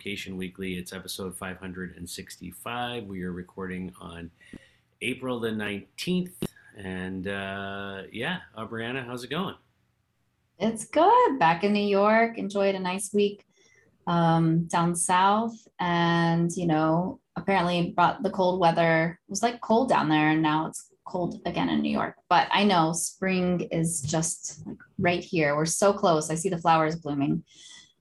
Location Weekly. It's episode 565. We are recording on April the 19th. And uh, yeah, Brianna, how's it going? It's good. Back in New York. Enjoyed a nice week um, down south. And, you know, apparently brought the cold weather. It was like cold down there. And now it's cold again in New York. But I know spring is just like right here. We're so close. I see the flowers blooming.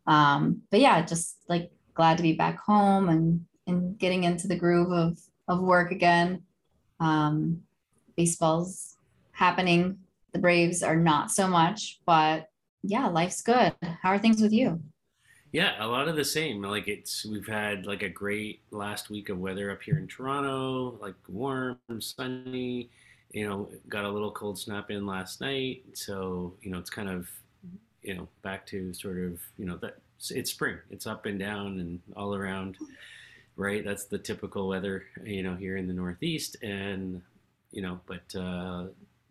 Um, but yeah, just like glad to be back home and and getting into the groove of of work again. Um, baseball's happening. The Braves are not so much, but yeah, life's good. How are things with you? Yeah, a lot of the same. Like it's we've had like a great last week of weather up here in Toronto, like warm, sunny. You know, got a little cold snap in last night, so you know it's kind of you know back to sort of you know that it's spring. It's up and down and all around, right? That's the typical weather you know here in the Northeast, and you know, but uh,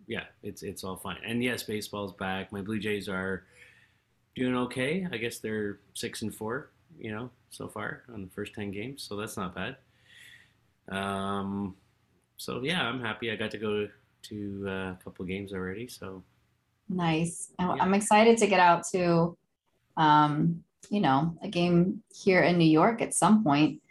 yeah, it's it's all fine. And yes, baseball's back. My Blue Jays are doing okay. I guess they're six and four, you know, so far on the first ten games, so that's not bad. Um, so yeah, I'm happy. I got to go to uh, a couple games already, so nice. Yeah. I'm excited to get out to, um, you know, a game here in New York at some point.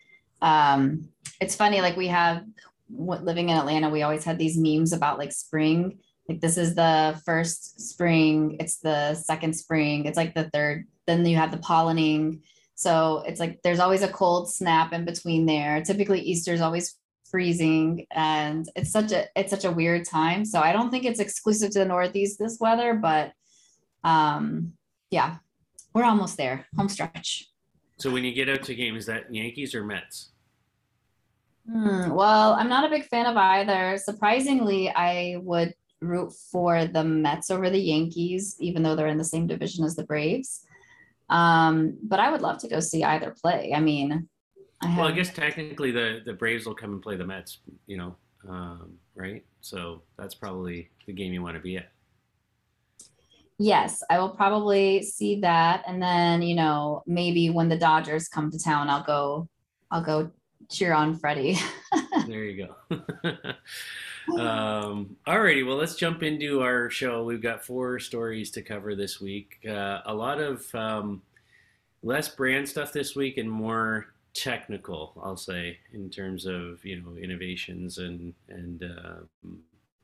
Um, it's funny, like we have what living in Atlanta, we always had these memes about like spring. Like this is the first spring it's the second spring it's like the third then you have the pollinating. So it's like there's always a cold snap in between there. Typically easter is always freezing and it's such a it's such a weird time. So i don't think it's exclusive to the northeast this weather but um yeah we're almost there home stretch so when you get out to games that yankees or mets Hmm, well, I'm not a big fan of either. Surprisingly, I would root for the Mets over the Yankees, even though they're in the same division as the Braves. Um, but I would love to go see either play. I mean, I have... well, I guess technically the the Braves will come and play the Mets, you know, um, right? So that's probably the game you want to be at. Yes, I will probably see that, and then you know maybe when the Dodgers come to town, I'll go. I'll go cheer on Freddie. there you go. um, alrighty, well, let's jump into our show. We've got four stories to cover this week. Uh, a lot of um, less brand stuff this week and more technical, I'll say, in terms of you know innovations and and uh,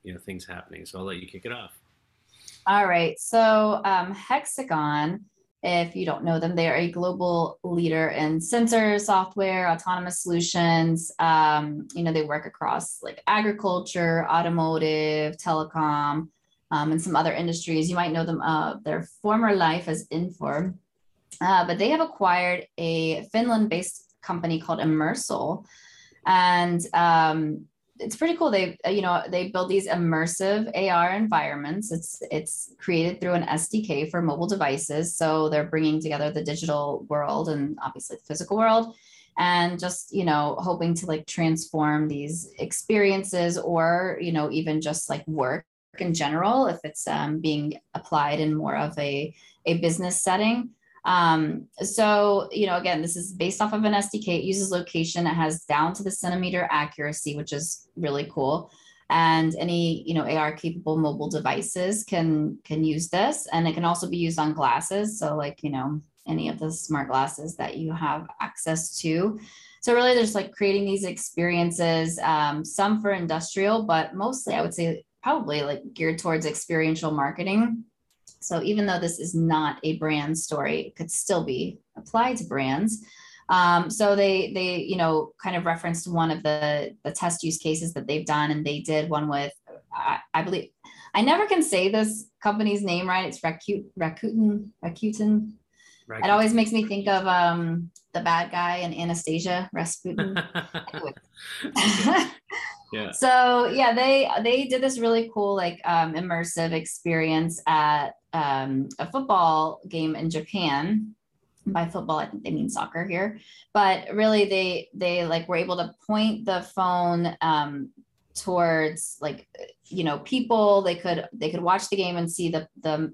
you know things happening. So I'll let you kick it off. All right. So um, Hexagon if you don't know them, they are a global leader in sensor software, autonomous solutions. Um, you know, they work across like agriculture, automotive, telecom, um, and some other industries. You might know them, uh, their former life as Inform, Uh, but they have acquired a Finland based company called Immersal. And um, it's pretty cool. They, uh, you know, they build these immersive AR environments. It's it's created through an SDK for mobile devices. So they're bringing together the digital world and obviously the physical world, and just you know hoping to like transform these experiences or you know even just like work in general if it's um, being applied in more of a a business setting. Um, so, you know, again, this is based off of an SDK. It uses location. It has down to the centimeter accuracy, which is really cool. And any, you know, AR capable mobile devices can can use this, and it can also be used on glasses. So, like, you know, any of the smart glasses that you have access to. So really, there's like creating these experiences, um, some for industrial, but mostly I would say probably like geared towards experiential marketing. So even though this is not a brand story, it could still be applied to brands. Um, so they they you know kind of referenced one of the the test use cases that they've done, and they did one with I, I believe I never can say this company's name right. It's Rakuten Rakuten Rakuten. It always makes me think of um, the bad guy in Anastasia Rasputin. So yeah, they they did this really cool like um, immersive experience at um, a football game in Japan. By football, I think they mean soccer here, but really they they like were able to point the phone um, towards like you know people. They could they could watch the game and see the the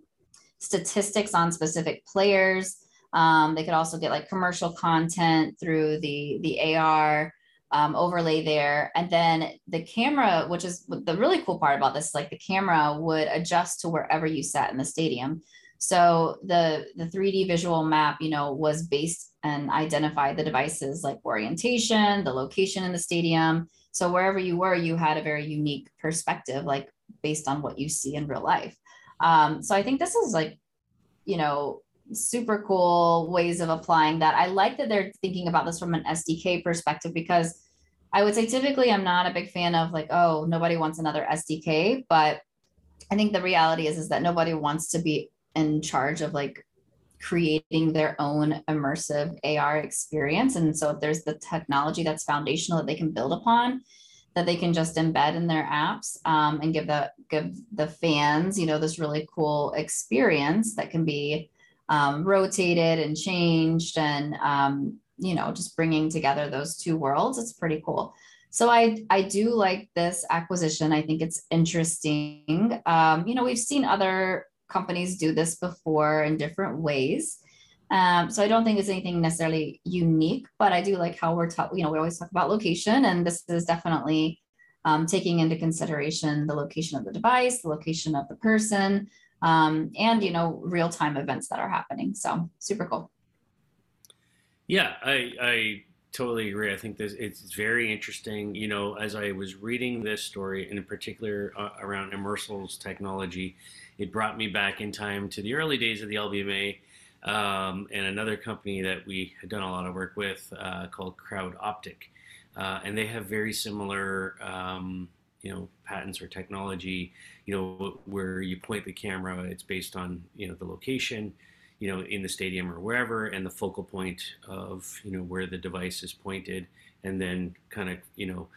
statistics on specific players. Um, they could also get like commercial content through the the AR um, overlay there. And then the camera, which is the really cool part about this, like the camera would adjust to wherever you sat in the stadium. So the the 3D visual map, you know, was based and identified the devices like orientation, the location in the stadium. So wherever you were, you had a very unique perspective, like based on what you see in real life. Um, so I think this is like, you know, super cool ways of applying that. I like that they're thinking about this from an SDK perspective because I would say typically I'm not a big fan of like, oh, nobody wants another SDK, but I think the reality is is that nobody wants to be in charge of like creating their own immersive AR experience. And so if there's the technology that's foundational that they can build upon, that they can just embed in their apps um, and give the give the fans, you know, this really cool experience that can be um, rotated and changed and um, you know just bringing together those two worlds it's pretty cool. So i i do like this acquisition. I think it's interesting. Um, you know we've seen other companies do this before in different ways. Um, so i don't think it's anything necessarily unique but i do like how we're talking you know we always talk about location and this is definitely um, taking into consideration the location of the device the location of the person um, and you know real time events that are happening. So super cool. Yeah, I I totally agree. I think this it's very interesting. You know, as I was reading this story, in particular uh, around Immersals technology, it brought me back in time to the early days of the LBMA. Um, and another company that we had done a lot of work with uh, called Crowd Optic. Uh, and they have very similar um, you know patents or technology you know where you point the camera it's based on you know the location you know in the stadium or wherever and the focal point of you know where the device is pointed and then kind of you know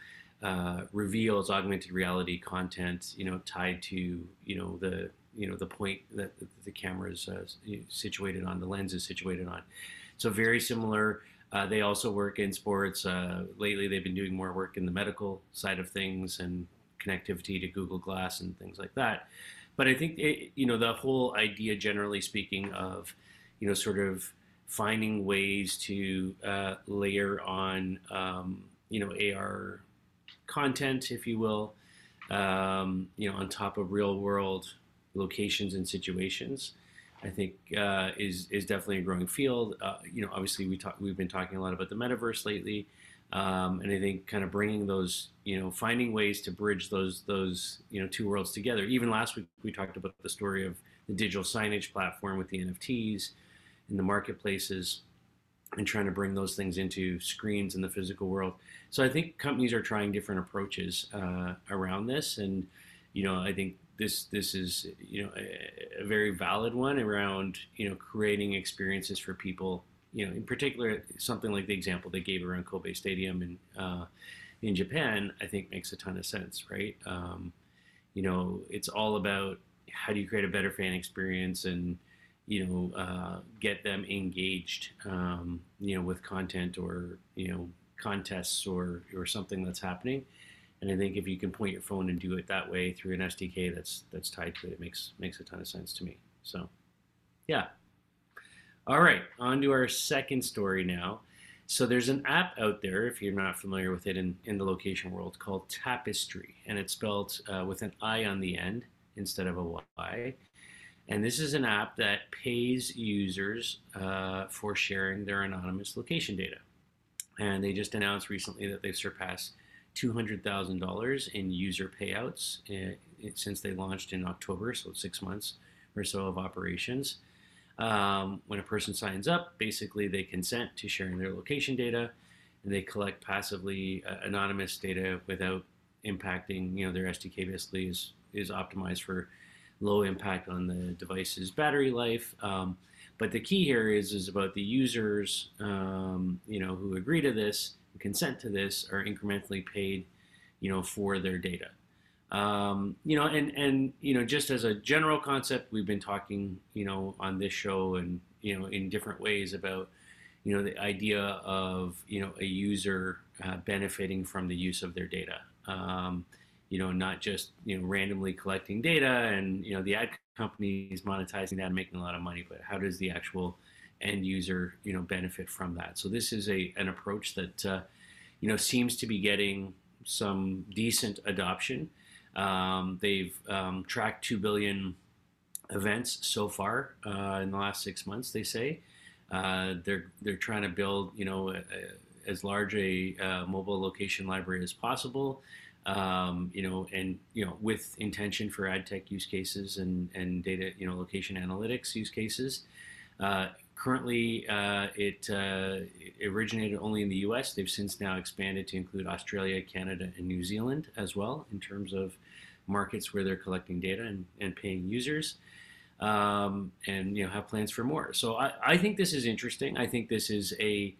uh, reveals augmented reality content you know tied to you know the you know the point that the camera is uh, situated on the lens is situated on so very similar uh, they also work in sports. Uh, lately, they've been doing more work in the medical side of things and connectivity to Google Glass and things like that. But I think it, you know the whole idea, generally speaking, of you know sort of finding ways to uh, layer on um, you know AR content, if you will, um, you know, on top of real world locations and situations. I think uh, is is definitely a growing field. Uh, you know, obviously we talk, we've been talking a lot about the metaverse lately, um, and I think kind of bringing those, you know, finding ways to bridge those those you know two worlds together. Even last week we talked about the story of the digital signage platform with the NFTs in the marketplaces, and trying to bring those things into screens in the physical world. So I think companies are trying different approaches uh, around this, and you know, I think this this is you know a, a, very valid one around you know creating experiences for people. You know, in particular, something like the example they gave around Kobe Stadium in uh, in Japan, I think makes a ton of sense, right? Um, you know, it's all about how do you create a better fan experience and you know uh, get them engaged, um, you know, with content or you know contests or or something that's happening and I think if you can point your phone and do it that way through an SDK that's that's tied to it, it makes makes a ton of sense to me. So, yeah. All right, on to our second story now. So there's an app out there, if you're not familiar with it in, in the location world, called Tapestri, and it's spelled uh, with an I on the end instead of a Y. And this is an app that pays users uh, for sharing their anonymous location data. And they just announced recently that they've surpassed $200,000 in user payouts uh, since they launched in October, so six months or so of operations. Um, when a person signs up, basically they consent to sharing their location data, and they collect passively uh, anonymous data without impacting. You know, their SDK basically is is optimized for low impact on the device's battery life. Um, but the key here is is about the users, um, you know, who agree to this consent to this are incrementally paid, you know, for their data. Um, you know, and and you know, just as a general concept, we've been talking, you know, on this show and you know, in different ways about, you know, the idea of you know a user uh, benefiting from the use of their data. Um, you know, not just you know randomly collecting data and you know the ad companies monetizing that and making a lot of money, but how does the actual end user you know benefit from that. So this is a an approach that uh, you know seems to be getting some decent adoption. Um, they've um, tracked two billion events so far uh, in the last six months. They say uh, they're they're trying to build you know a, a, as large a uh, mobile location library as possible. Um, you know, and you know, with intention for ad tech use cases and and data, you know, location analytics use cases. Uh, currently, uh, it, uh, originated only in the U.S. They've since now expanded to include Australia, Canada, and New Zealand as well in terms of markets where they're collecting data and, and paying users. Um, and you know have plans for more. So I, I think this is interesting. I think this is a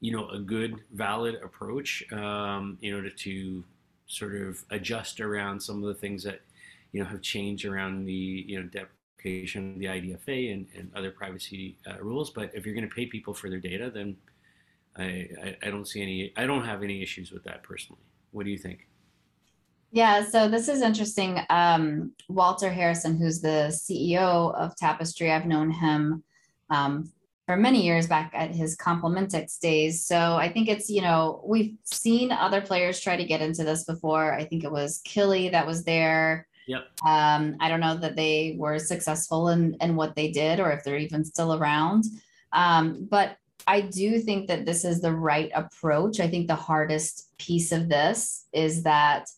you know a good valid approach um, in order to sort of adjust around some of the things that you know have changed around the you know of the IDFA and, and other privacy uh, rules. But if you're going to pay people for their data, then I, I, I don't see any. I don't have any issues with that personally. What do you think? Yeah, so this is interesting. Um, Walter Harrison, who's the CEO of Tapestri, I've known him um, for many years back at his Complementix days. So I think it's, you know, we've seen other players try to get into this before. I think it was Killi that was there. Yep. Um, I don't know that they were successful in, in what they did or if they're even still around. Um, but I do think that this is the right approach. I think the hardest piece of this is that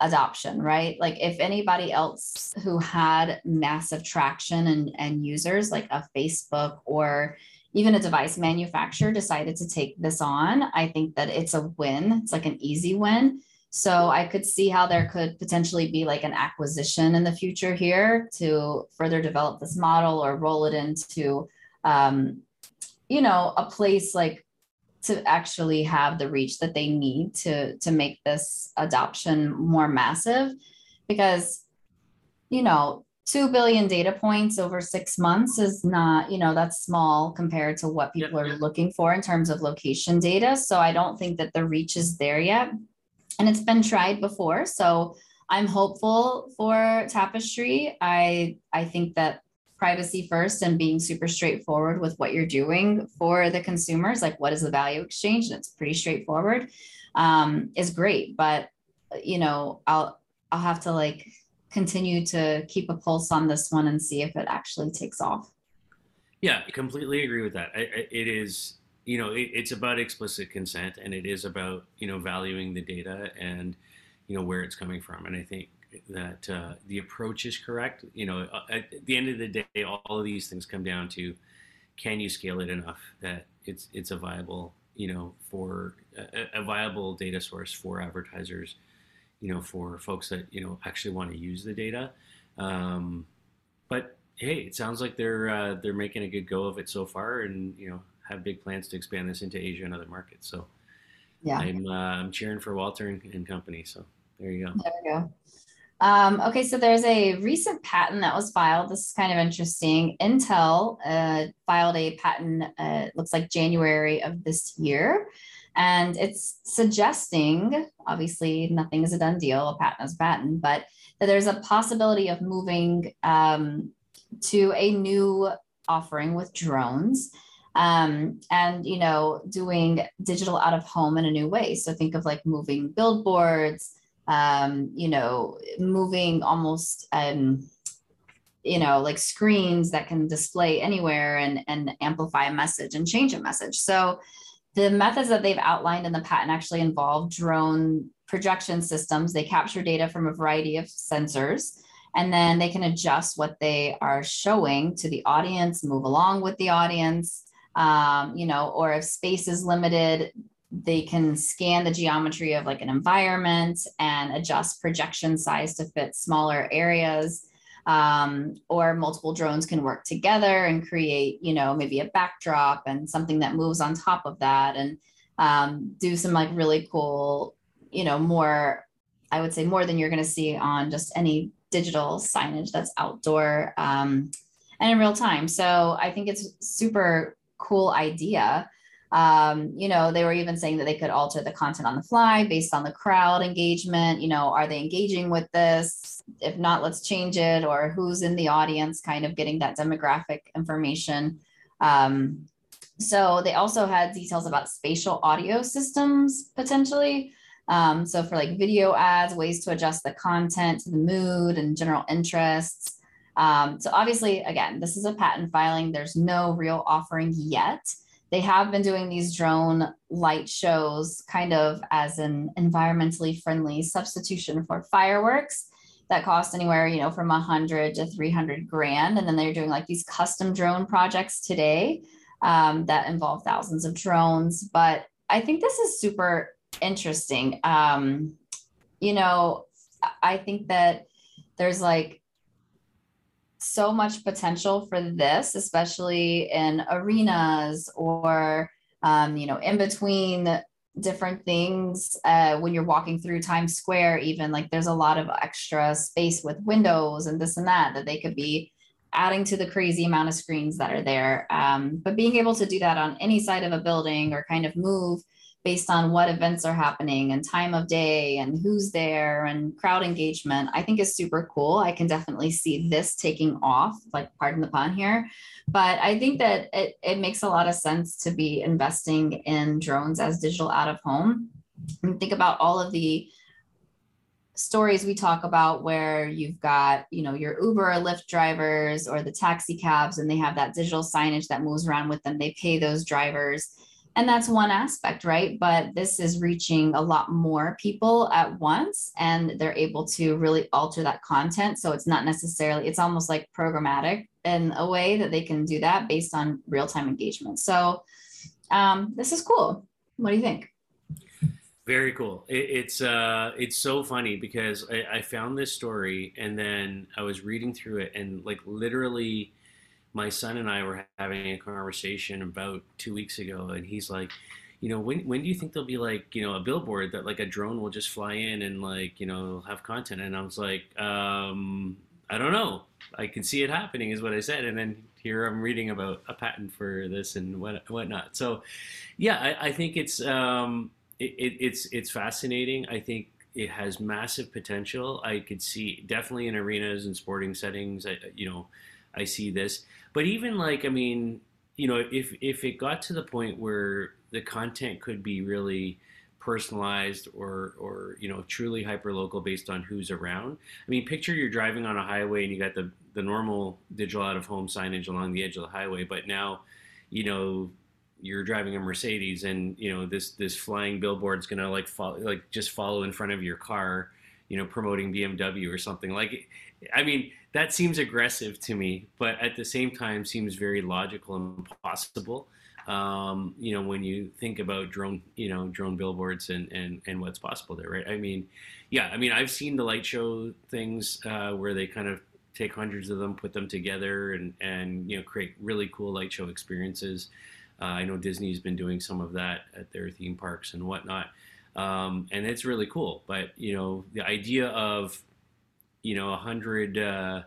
adoption, right? Like if anybody else who had massive traction and, and users like a Facebook or even a device manufacturer decided to take this on, I think that it's a win. It's like an easy win. So I could see how there could potentially be like an acquisition in the future here to further develop this model or roll it into, um, you know, a place like to actually have the reach that they need to to make this adoption more massive. Because you know 2 billion data points over 6 months is not you know that's small compared to what people are looking for in terms of location data. So i don't think that the reach is there yet and it's been tried before so i'm hopeful for tapestri i i think that privacy first and being super straightforward with what you're doing for the consumers, like what is the value exchange, and it's pretty straightforward, um, is great. But you know, I'll I'll have to like continue to keep a pulse on this one and see if it actually takes off. Yeah, I completely agree with that. it is, you know, it, it's about explicit consent, and it is about you know valuing the data and you know where it's coming from. And I think that uh, the approach is correct. You know, uh, at the end of the day, all of these things come down to can you scale it enough that it's it's a viable, you know, for a, a viable data source for advertisers, you know, for folks that you know actually want to use the data. Um, but hey, it sounds like they're uh, they're making a good go of it so far, and you know have big plans to expand this into Asia and other markets. So yeah, I'm uh, I'm cheering for Walter and, and company. So there you go. There we go. Um, okay, so there's a recent patent that was filed. This is kind of interesting. Intel uh, filed a patent, uh, looks like January of this year. And it's suggesting, obviously, nothing is a done deal, a patent is a patent, but that there's a possibility of moving um, to a new offering with drones. Um, and you know doing digital out of home in a new way so think of like moving billboards um, you know, moving almost, um, you know, like screens that can display anywhere and, and amplify a message and change a message. So the methods that they've outlined in the patent actually involve drone projection systems. They capture data from a variety of sensors and then they can adjust what they are showing to the audience, move along with the audience. Um, you know, or if space is limited, they can scan the geometry of like an environment and adjust projection size to fit smaller areas. Um, or multiple drones can work together and create you know maybe a backdrop and something that moves on top of that and um, do some like really cool you know more i would say more than you're going to see on just any digital signage that's outdoor um, and in real time. So i think it's super cool idea um, you know, they were even saying that they could alter the content on the fly based on the crowd engagement. You know, are they engaging with this? If not, let's change it. Or who's in the audience, kind of getting that demographic information. Um, so they also had details about spatial audio systems potentially. Um, so for like video ads, ways to adjust the content to the mood and general interests. Um, so obviously, again, this is a patent filing. There's no real offering yet. They have been doing these drone light shows kind of as an environmentally friendly substitution for fireworks that cost anywhere, you know, from 100 to 300 grand. And then they're doing like these custom drone projects today um, that involve thousands of drones. But I think this is super interesting. Um, you know, I think that there's like so much potential for this, especially in arenas or, um, you know, in between different things uh, when you're walking through Times Square, even like there's a lot of extra space with windows and this and that that they could be adding to the crazy amount of screens that are there. Um, but being able to do that on any side of a building or kind of move based on what events are happening and time of day and who's there and crowd engagement, I think is super cool. I can definitely see this taking off, like pardon the pun here. But I think that it, it makes a lot of sense to be investing in drones as digital out of home. And think about all of the stories we talk about where you've got you know your uber or lyft drivers or the taxi cabs and they have that digital signage that moves around with them they pay those drivers and that's one aspect right? But this is reaching a lot more people at once and they're able to really alter that content. So it's not necessarily it's almost like programmatic in a way that they can do that based on real-time engagement. So um, this is cool. What do you think? Very cool. It, it's uh, it's so funny because I, I, found this story and then I was reading through it and like literally my son and I were having a conversation about two weeks ago, and he's like, you know, when when do you think there'll be like, you know, a billboard that like a drone will just fly in and like, you know, have content? And I was like, um, I don't know. I can see it happening, is what I said. And then here I'm reading about a patent for this and what whatnot. So, yeah, I, I think it's um, it, it, it's it's fascinating. I think it has massive potential. I could see definitely in arenas and sporting settings. I, you know, I see this. But even like, I mean, you know, if if it got to the point where the content could be really personalized or or you know truly hyper local based on who's around. I mean, picture you're driving on a highway and you got the the normal digital out of home signage along the edge of the highway, but now, you know, you're driving a Mercedes and you know this this flying billboard's gonna like follow like just follow in front of your car, you know, promoting BMW or something like. I mean, that seems aggressive to me, but at the same time seems very logical and possible. Um, you know, when you think about drone, you know, drone billboards and, and, and what's possible there, right? I mean, yeah, I mean, I've seen the light show things uh, where they kind of take hundreds of them, put them together, and and you know, create really cool light show experiences. Uh, I know Disney's been doing some of that at their theme parks and whatnot, um, and it's really cool. But you know, the idea of you know, a hundred uh,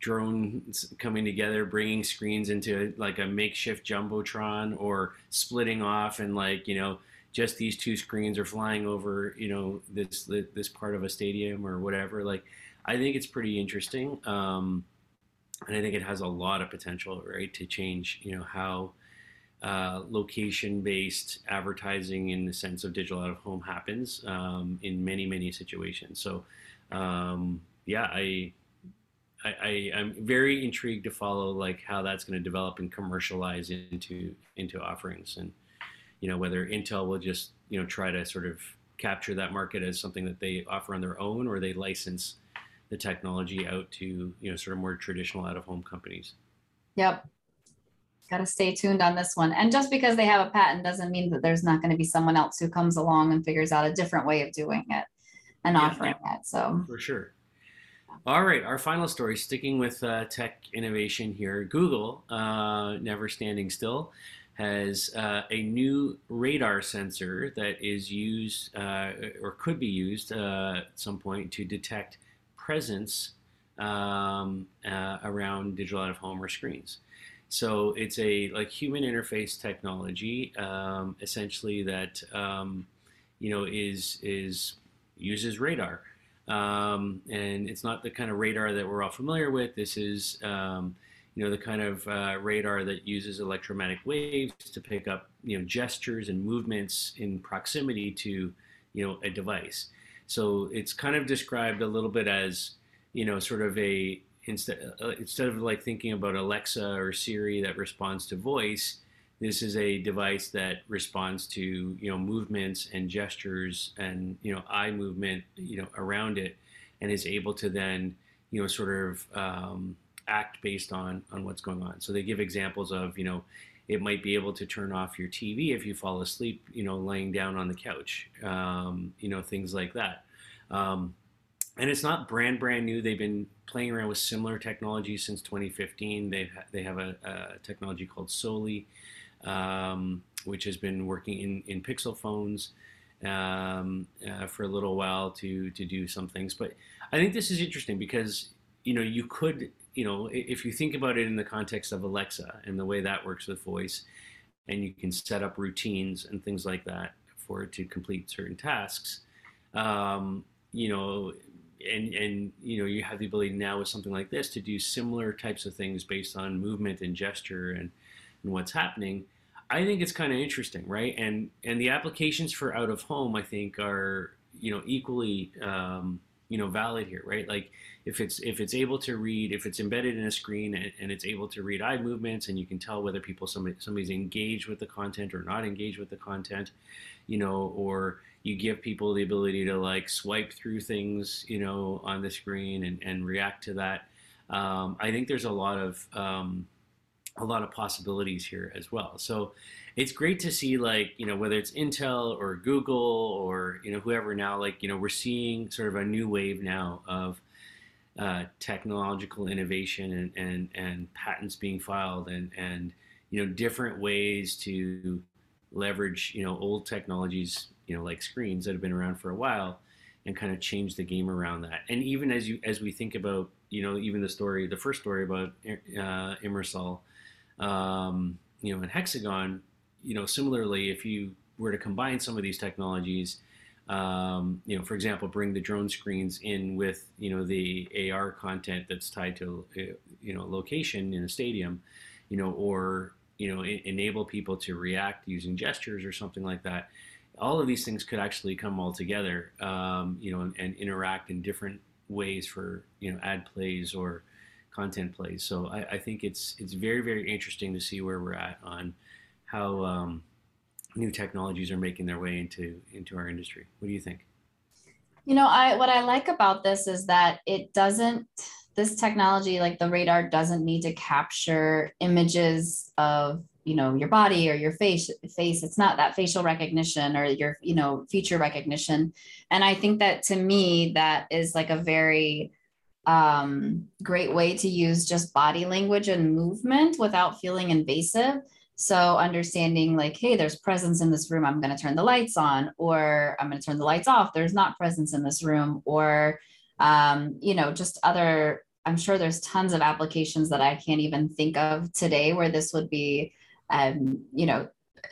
drones coming together, bringing screens into like a makeshift jumbotron, or splitting off and like you know, just these two screens are flying over you know this this part of a stadium or whatever. Like, I think it's pretty interesting, um, and I think it has a lot of potential, right, to change you know how. Uh, location-based advertising in the sense of digital out of home happens um, in many many situations. So um, yeah, I, I, I am very intrigued to follow like how that's going to develop and commercialize into into offerings, and you know whether Intel will just you know try to sort of capture that market as something that they offer on their own, or they license the technology out to you know sort of more traditional out of home companies. Yep. Got to stay tuned on this one. And just because they have a patent doesn't mean that there's not going to be someone else who comes along and figures out a different way of doing it and yeah, offering yeah. it. So for sure. All right, our final story, sticking with uh, tech innovation here. Google, uh, never standing still, has uh, a new radar sensor that is used uh, or could be used uh, at some point to detect presence um, uh, around digital out of home or screens. So it's a like human interface technology, um, essentially that um, you know is is uses radar. Um, and it's not the kind of radar that we're all familiar with. This is, um, you know, the kind of uh, radar that uses electromagnetic waves to pick up, you know, gestures and movements in proximity to, you know, a device. So it's kind of described a little bit as, you know, sort of a instead uh, instead of like thinking about Alexa or Siri that responds to voice, this is a device that responds to you know movements and gestures and you know eye movement you know around it, and is able to then you know sort of um, act based on on what's going on. So they give examples of you know it might be able to turn off your TV if you fall asleep, you know, laying down on the couch, um, you know, things like that. Um, and it's not brand brand new. They've been playing around with similar technology since 2015. They they have a, a, technology called Soli, um, which has been working in in Pixel phones um, uh, for a little while to to do some things. But I think this is interesting because you know you could you know, if you think about it in the context of Alexa and the way that works with voice, and you can set up routines and things like that for it to complete certain tasks, um, you know, and and you know you have the ability now with something like this to do similar types of things based on movement and gesture and and what's happening. I think it's kind of interesting, right? And and the applications for out of home, I think, are you know equally um, you know valid here, right? Like if it's if it's able to read, if it's embedded in a screen and, and, it's able to read eye movements, and you can tell whether people somebody somebody's engaged with the content or not engaged with the content, you know, or you give people the ability to like swipe through things, you know, on the screen and, and react to that. Um, I think there's a lot of um, a lot of possibilities here as well. So it's great to see like you know whether it's Intel or Google or you know whoever now like you know we're seeing sort of a new wave now of uh, technological innovation and, and, and patents being filed and, and you know different ways to leverage you know old technologies you know like screens that have been around for a while and kind of change the game around that and even as you as we think about you know even the story the first story about uh, Immersal um, you know in Hexagon you know similarly if you were to combine some of these technologies um, you know, for example, bring the drone screens in with you know the AR content that's tied to uh, you know location in a stadium, you know, or you know enable people to react using gestures or something like that. All of these things could actually come all together, um, you know, and, and, interact in different ways for you know ad plays or content plays. So I, I think it's it's very very interesting to see where we're at on how um, new technologies are making their way into into our industry. What do you think? You know, I what I like about this is that it doesn't this technology like the radar doesn't need to capture images of you know your body or your face face it's not that facial recognition or your you know feature recognition and i think that to me that is like a very um, great way to use just body language and movement without feeling invasive so understanding like, hey, there's presence in this room, I'm going to turn the lights on, or I'm going to turn the lights off. There's not presence in this room, or um, you know, just other. I'm sure there's tons of applications that I can't even think of today where this would be, um, you know,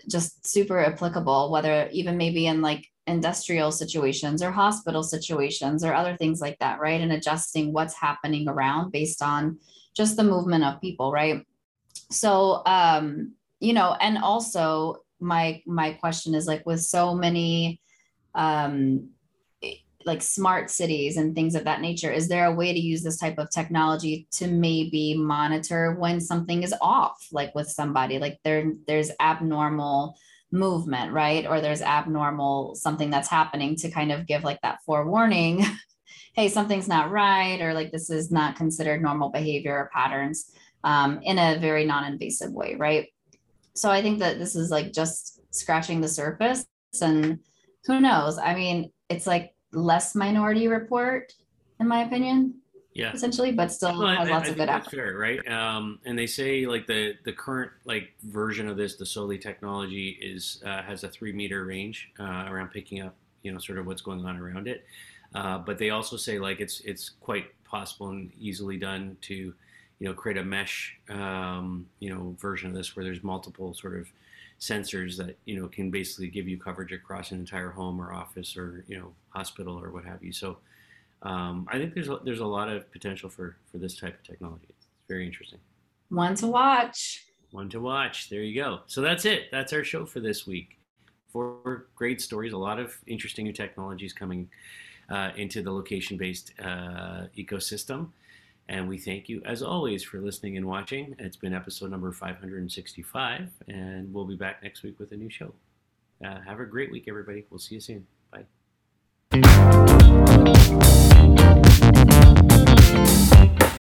just super applicable. Whether even maybe in like industrial situations or hospital situations or other things like that, right? And adjusting what's happening around based on just the movement of people, right? So um, you know, and also my my question is like with so many um like smart cities and things of that nature is there a way to use this type of technology to maybe monitor when something is off like with somebody like there there's abnormal movement right or there's abnormal something that's happening to kind of give like that forewarning hey something's not right or like this is not considered normal behavior or patterns um, in a very non-invasive way right so I think that this is like just scratching the surface and who knows? I mean, it's like less minority report in my opinion. Yeah. Essentially, but still well, has I, lots I of good that's fair, right? Um, and they say like the the current like version of this, the Soli technology is uh, has a three meter range uh, around picking up, you know, sort of what's going on around it. Uh, but they also say like it's it's quite possible and easily done to you know, create a mesh, um, you know, version of this where there's multiple sort of sensors that you know can basically give you coverage across an entire home or office or you know hospital or what have you. So um, I think there's a, there's a lot of potential for for this type of technology. It's very interesting. One to watch. One to watch. There you go. So that's it. That's our show for this week. Four great stories, a lot of interesting new technologies coming uh, into the location based uh, ecosystem. And we thank you, as always, for listening and watching. It's been episode number 565, and we'll be back next week with a new show. Uh, have a great week, everybody. We'll see you soon. Bye.